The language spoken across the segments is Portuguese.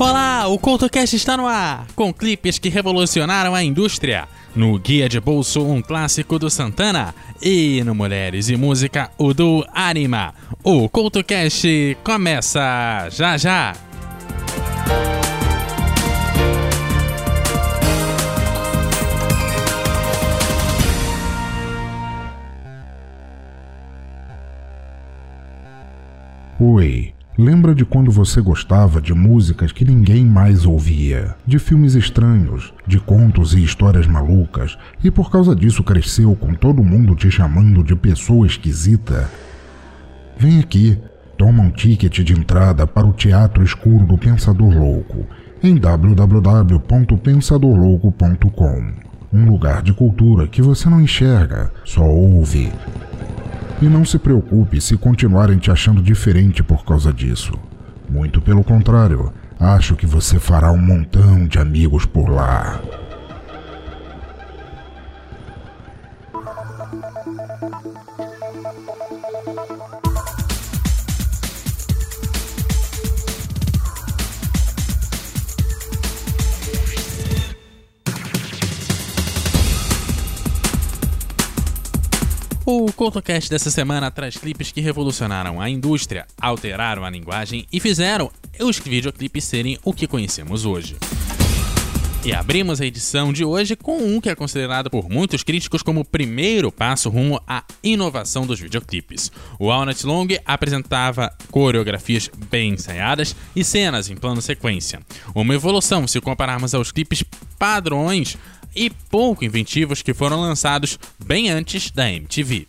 Olá, o CoutoCast está no ar, com clipes que revolucionaram a indústria. No Guia de Bolso, um clássico do Santana. E no Mulheres e Música, o do Anima. O CoutoCast começa já já! Oi, lembra de quando você gostava de músicas que ninguém mais ouvia, de filmes estranhos, de contos e histórias malucas, e por causa disso cresceu com todo mundo te chamando de pessoa esquisita? Vem aqui, toma um ticket de entrada para o Teatro Escuro do Pensador Louco em www.pensadorlouco.com. Um lugar de cultura que você não enxerga, só ouve. E não se preocupe se continuarem te achando diferente por causa disso. Muito pelo contrário, acho que você fará um montão de amigos por lá. CoutoCast dessa semana traz clipes que revolucionaram a indústria, alteraram a linguagem e fizeram os videoclipes serem o que conhecemos hoje. E abrimos a edição de hoje com um que é considerado por muitos críticos como o primeiro passo rumo à inovação dos videoclipes. O Walnut Long apresentava coreografias bem ensaiadas e cenas em plano sequência. Uma evolução se compararmos aos clipes padrões e pouco inventivos que foram lançados bem antes da MTV.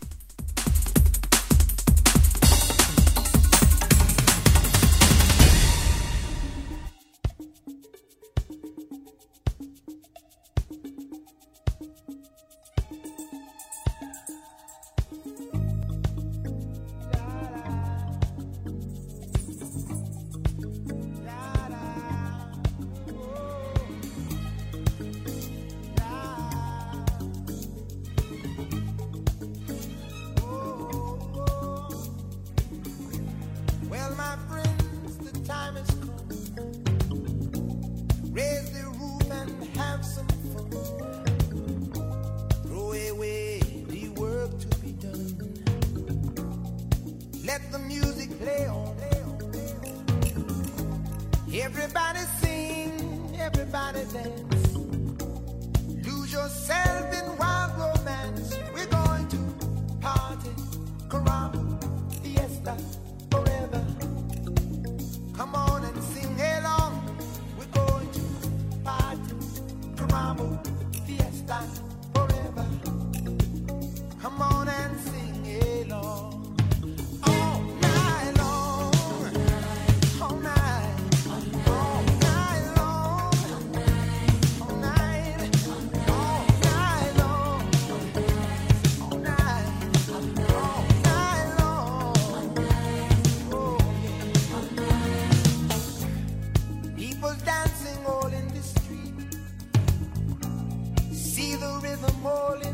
river morning.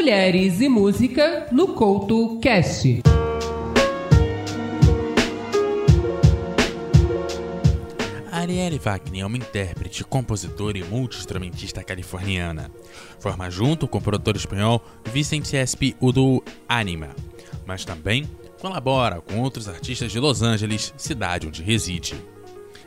Mulheres e Música no Couto Cast. Arielle Wagner é uma intérprete, compositora e multi-instrumentista californiana. Forma junto com o produtor espanhol Vicente Espi o do Anima, mas também colabora com outros artistas de Los Angeles, cidade onde reside.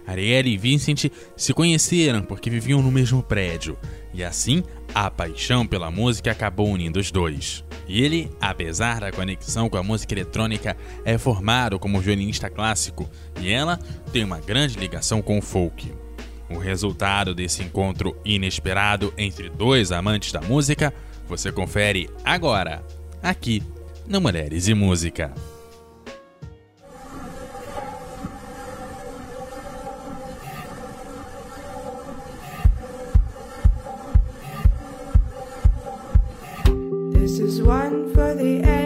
Arielle e Vincent se conheceram porque viviam no mesmo prédio, e assim a paixão pela música acabou unindo os dois. E ele, apesar da conexão com a música eletrônica, é formado como violinista clássico e ela tem uma grande ligação com o folk. O resultado desse encontro inesperado entre dois amantes da música você confere agora, aqui no Mulheres e Música. Está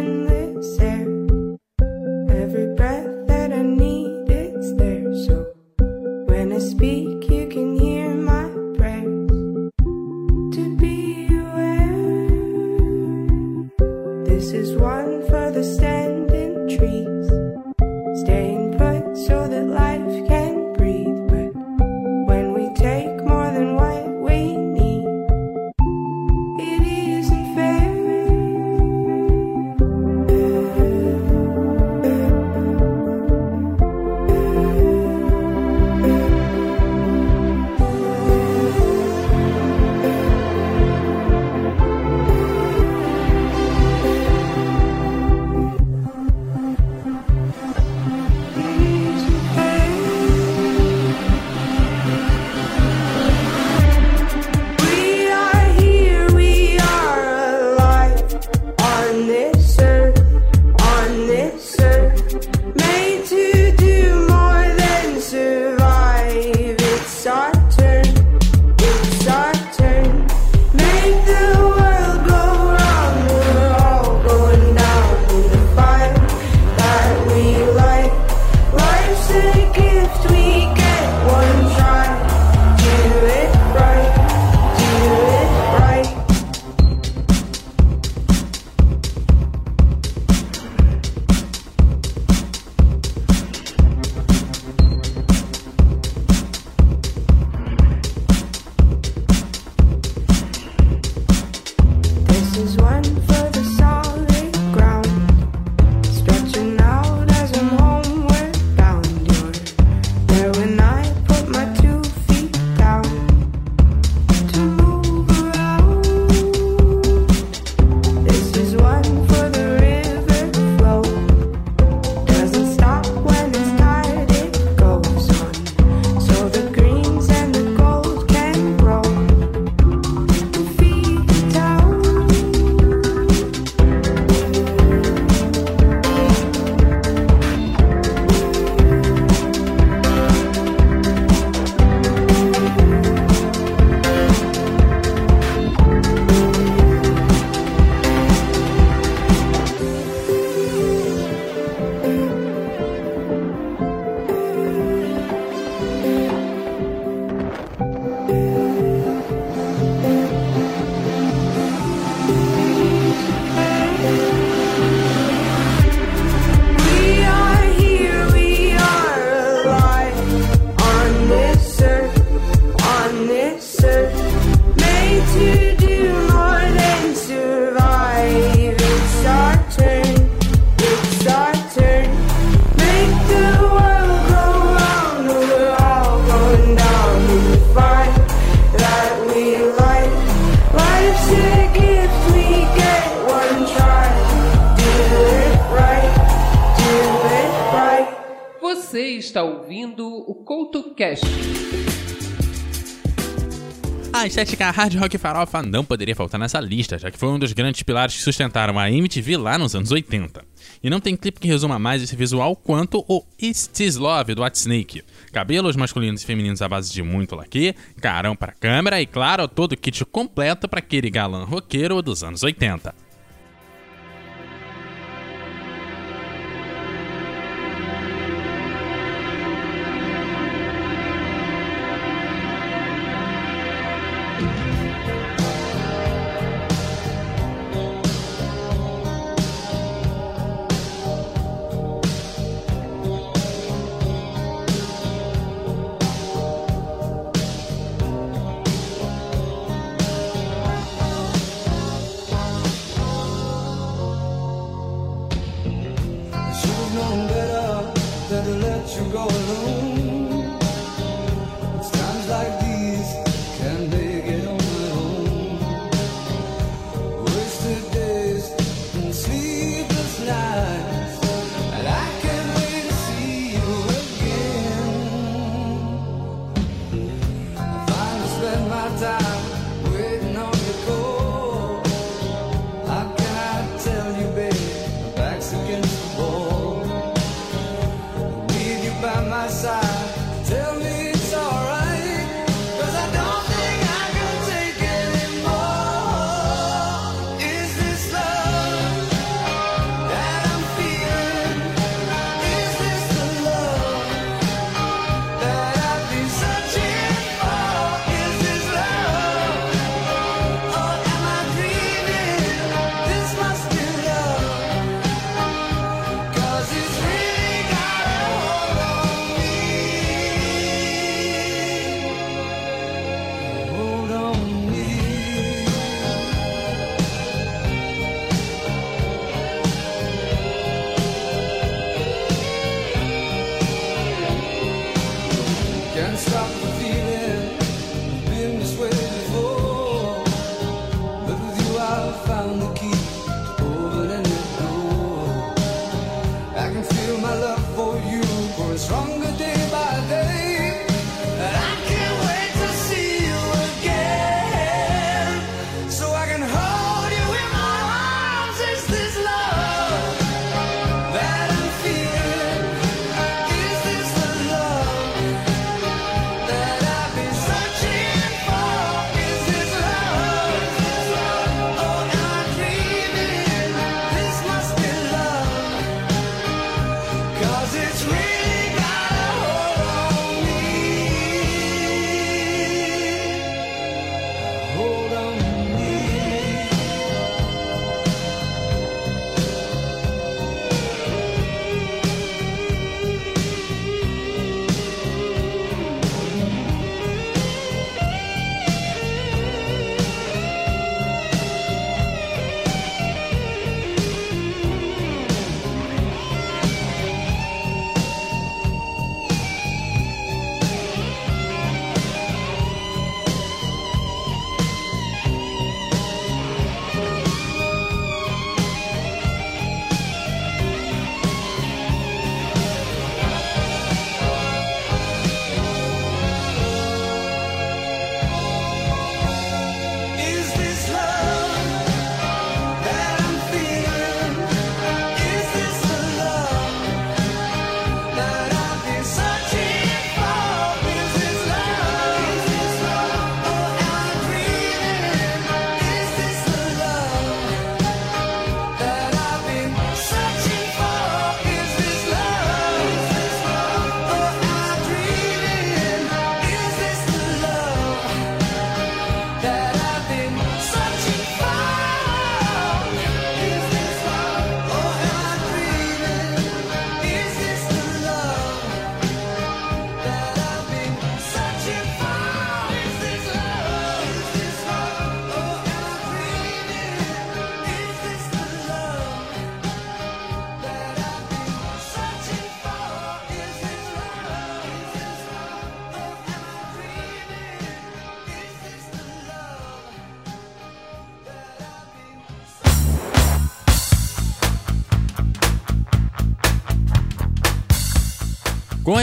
estética hard rock farofa não poderia faltar nessa lista, já que foi um dos grandes pilares que sustentaram a MTV lá nos anos 80. E não tem clipe que resuma mais esse visual quanto o It's Love do Snake. Cabelos masculinos e femininos à base de muito laque, carão para câmera e, claro, todo o kit completo para aquele galã roqueiro dos anos 80. Com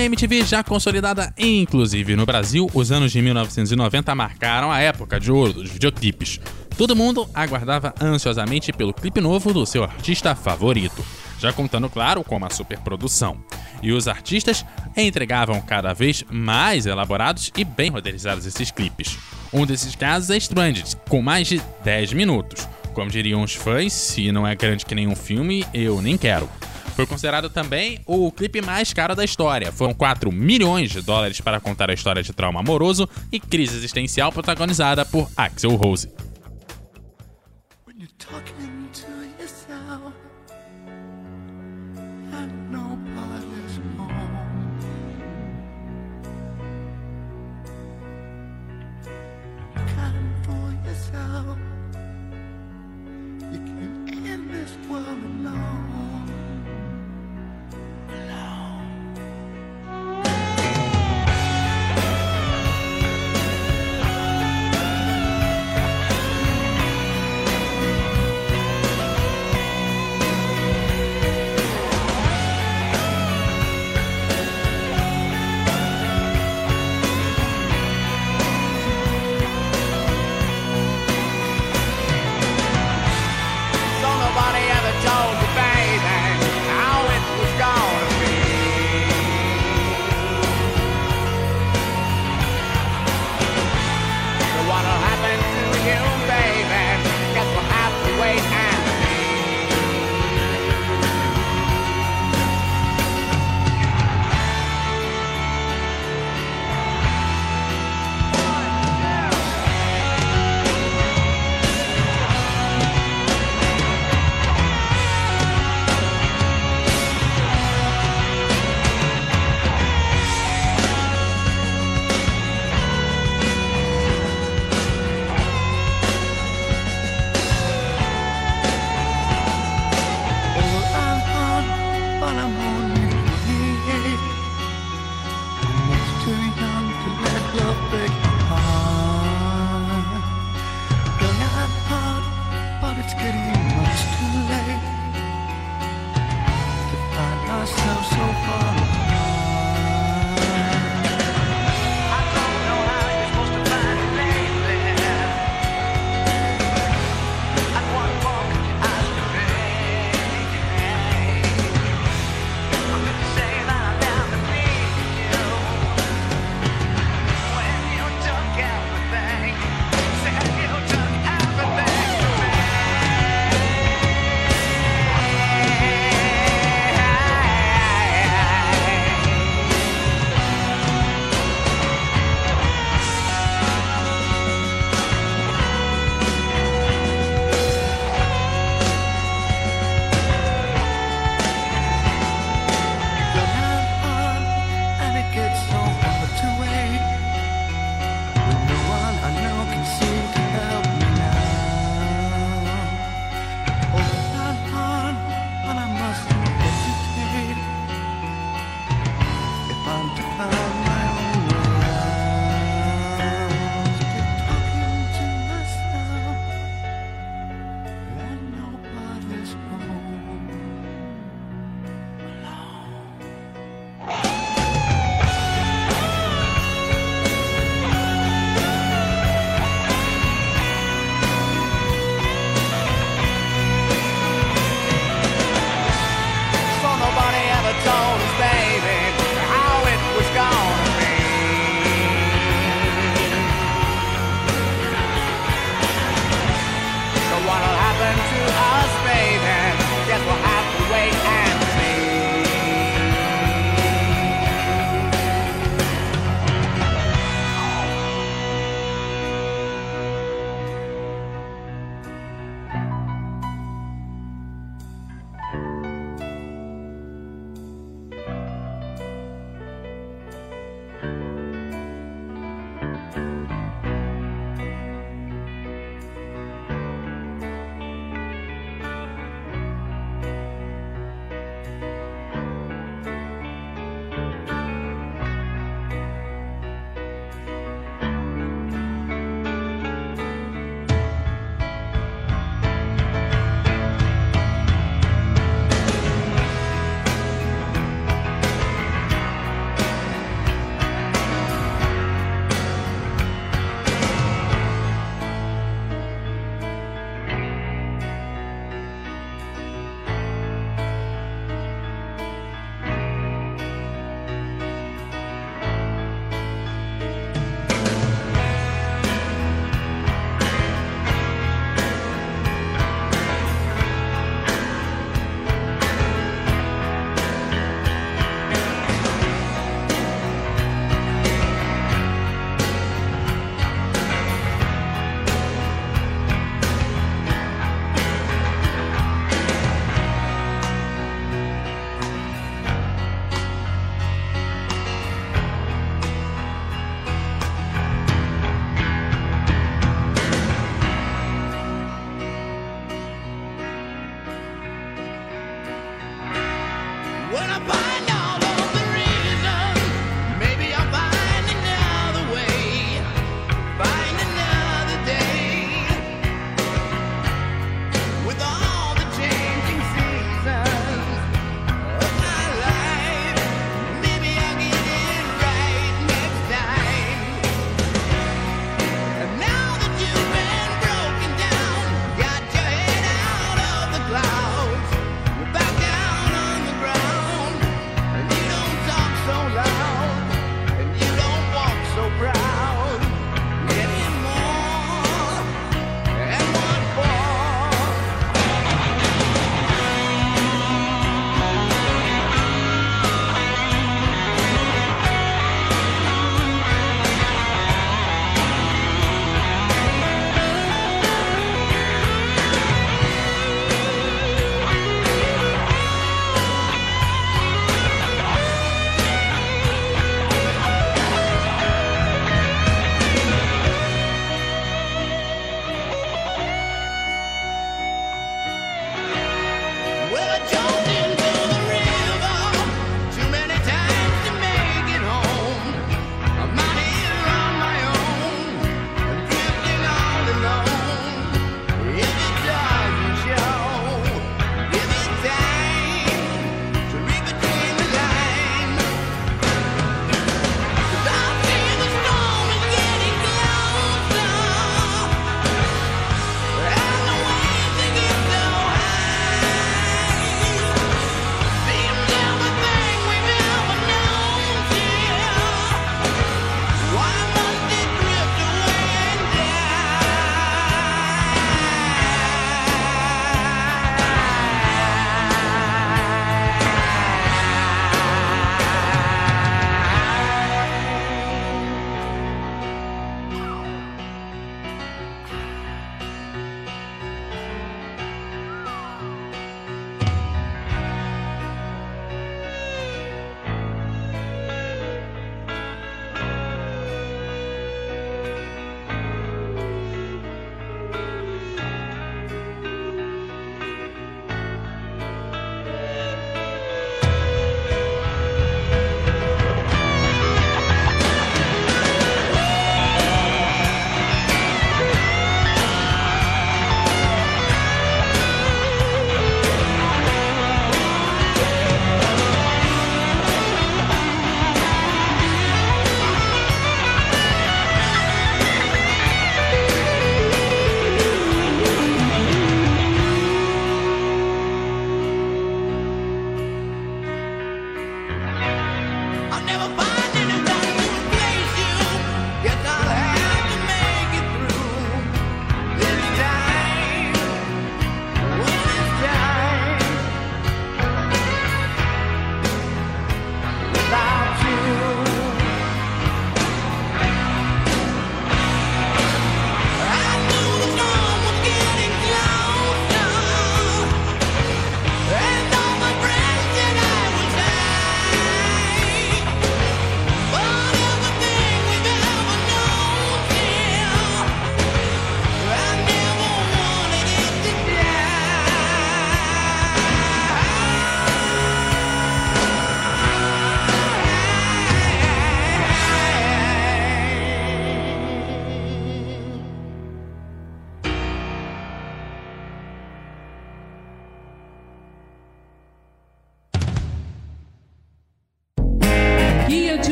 a MTV já consolidada, inclusive no Brasil, os anos de 1990 marcaram a época de ouro dos videoclipes. Todo mundo aguardava ansiosamente pelo clipe novo do seu artista favorito, já contando, claro, com uma superprodução. E os artistas entregavam cada vez mais elaborados e bem roteirizados esses clipes. Um desses casos é Stranded, com mais de 10 minutos. Como diriam os fãs, se não é grande que nenhum filme, eu nem quero. Foi considerado também o clipe mais caro da história. Foram 4 milhões de dólares para contar a história de trauma amoroso e crise existencial protagonizada por Axel Rose.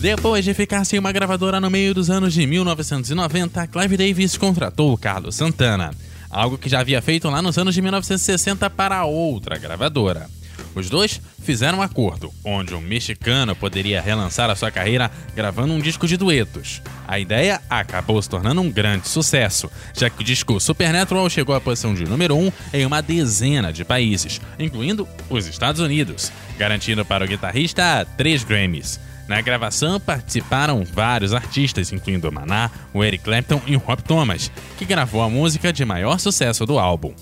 Depois de ficar sem uma gravadora no meio dos anos de 1990, Clive Davis contratou Carlos Santana, algo que já havia feito lá nos anos de 1960 para outra gravadora. Os dois fizeram um acordo, onde um mexicano poderia relançar a sua carreira gravando um disco de duetos. A ideia acabou se tornando um grande sucesso, já que o disco Supernatural chegou à posição de número 1 um em uma dezena de países, incluindo os Estados Unidos, garantindo para o guitarrista três Grammys. Na gravação participaram vários artistas, incluindo Maná, o Eric Clapton e o Rob Thomas, que gravou a música de maior sucesso do álbum.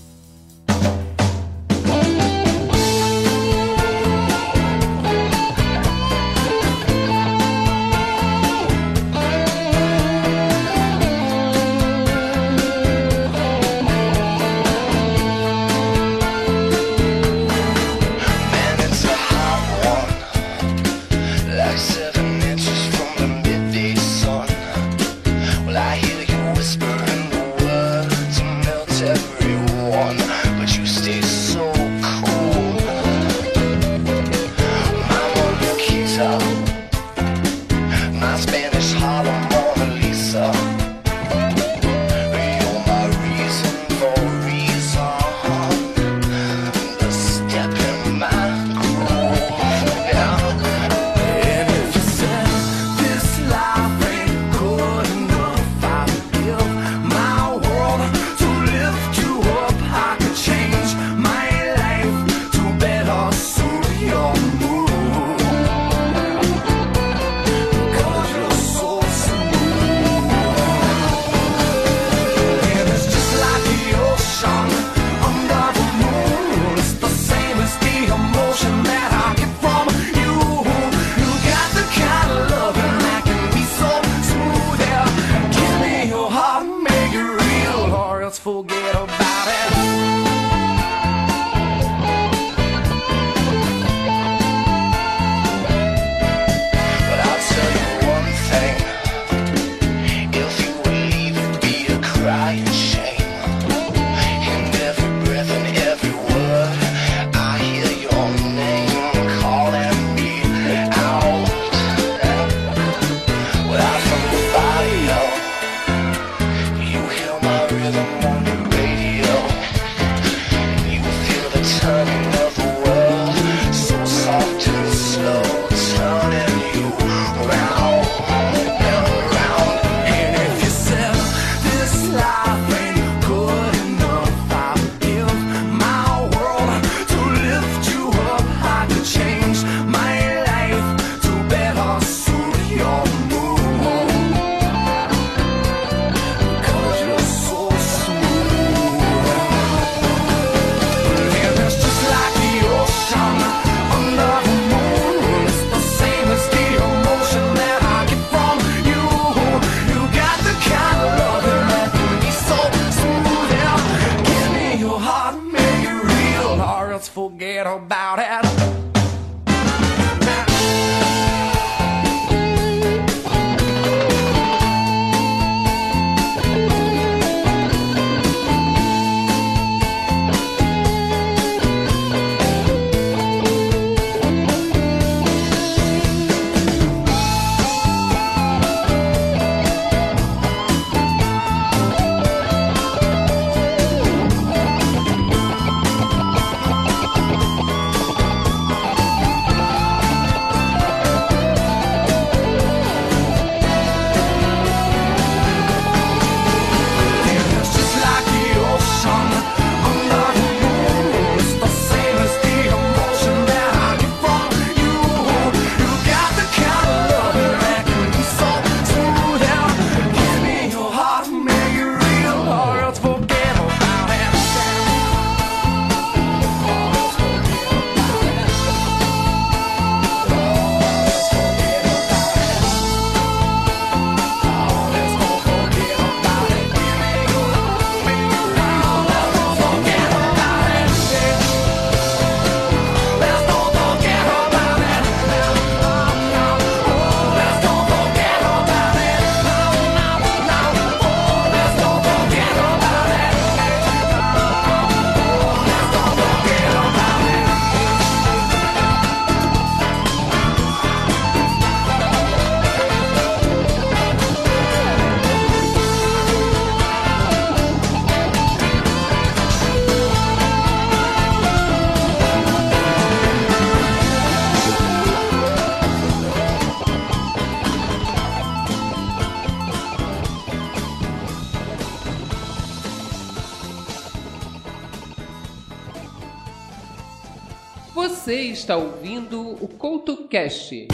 Está ouvindo o CoutoCast.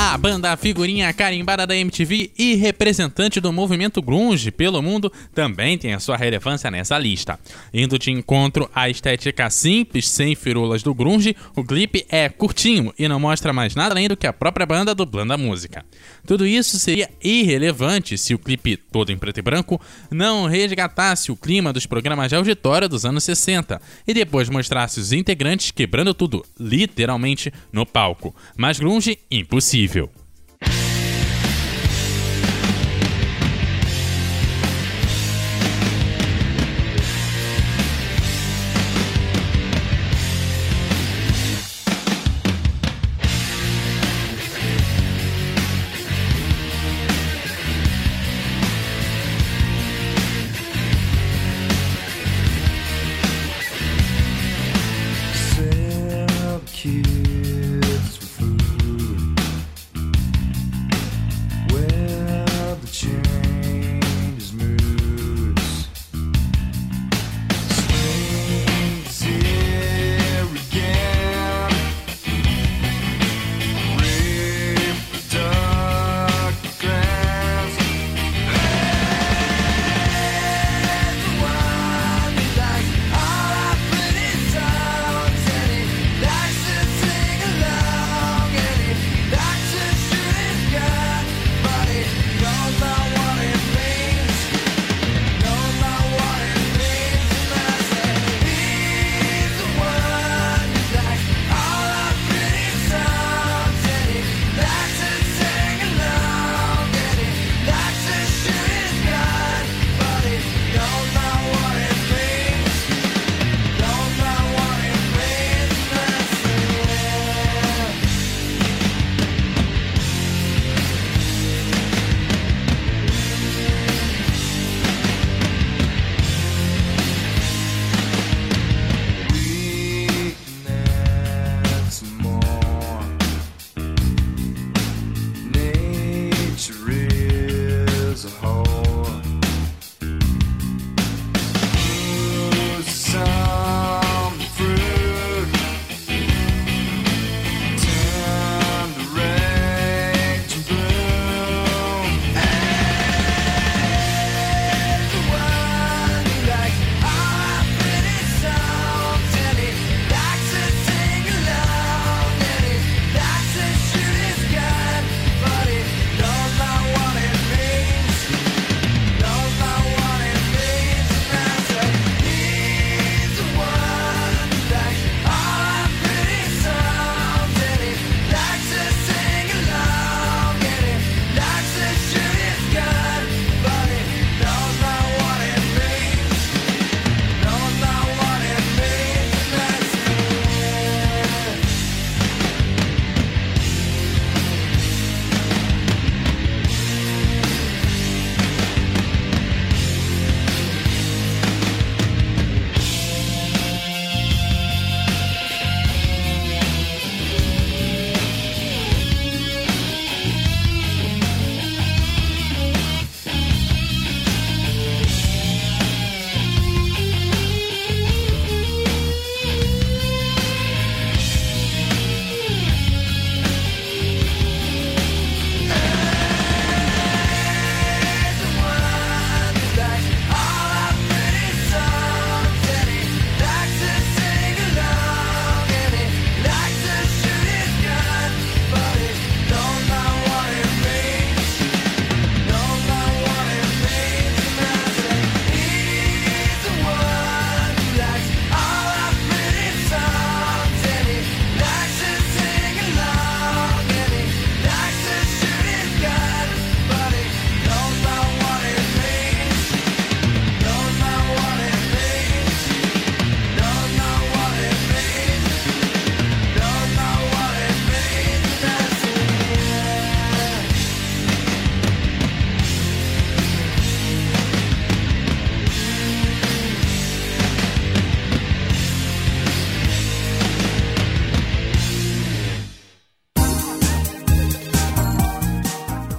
A banda figurinha carimbada da MTV e representante do movimento grunge pelo mundo também tem a sua relevância nessa lista. Indo de encontro à estética simples, sem firulas do grunge, o clipe é curtinho e não mostra mais nada além do que a própria banda dublando a música. Tudo isso seria irrelevante se o clipe, todo em preto e branco, não resgatasse o clima dos programas de auditório dos anos 60 e depois mostrasse os integrantes quebrando tudo, literalmente, no palco. Mas grunge, impossível. possível.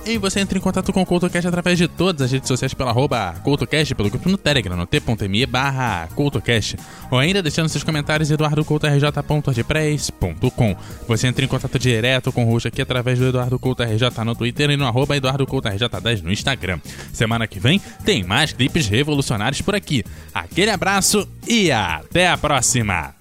E você entra em contato com o CoutoCast através de todas as redes sociais pela arroba pelo grupo no Telegram, no t.me barra CoutoCast, ou ainda deixando seus comentários eduardocoutorj.wordpress.com. Você entra em contato direto com o Ruxa aqui através do Eduardo RJ no Twitter e no arroba Eduardo Couto RJ10 no Instagram. Semana que vem tem mais clipes revolucionários por aqui. Aquele abraço e até a próxima!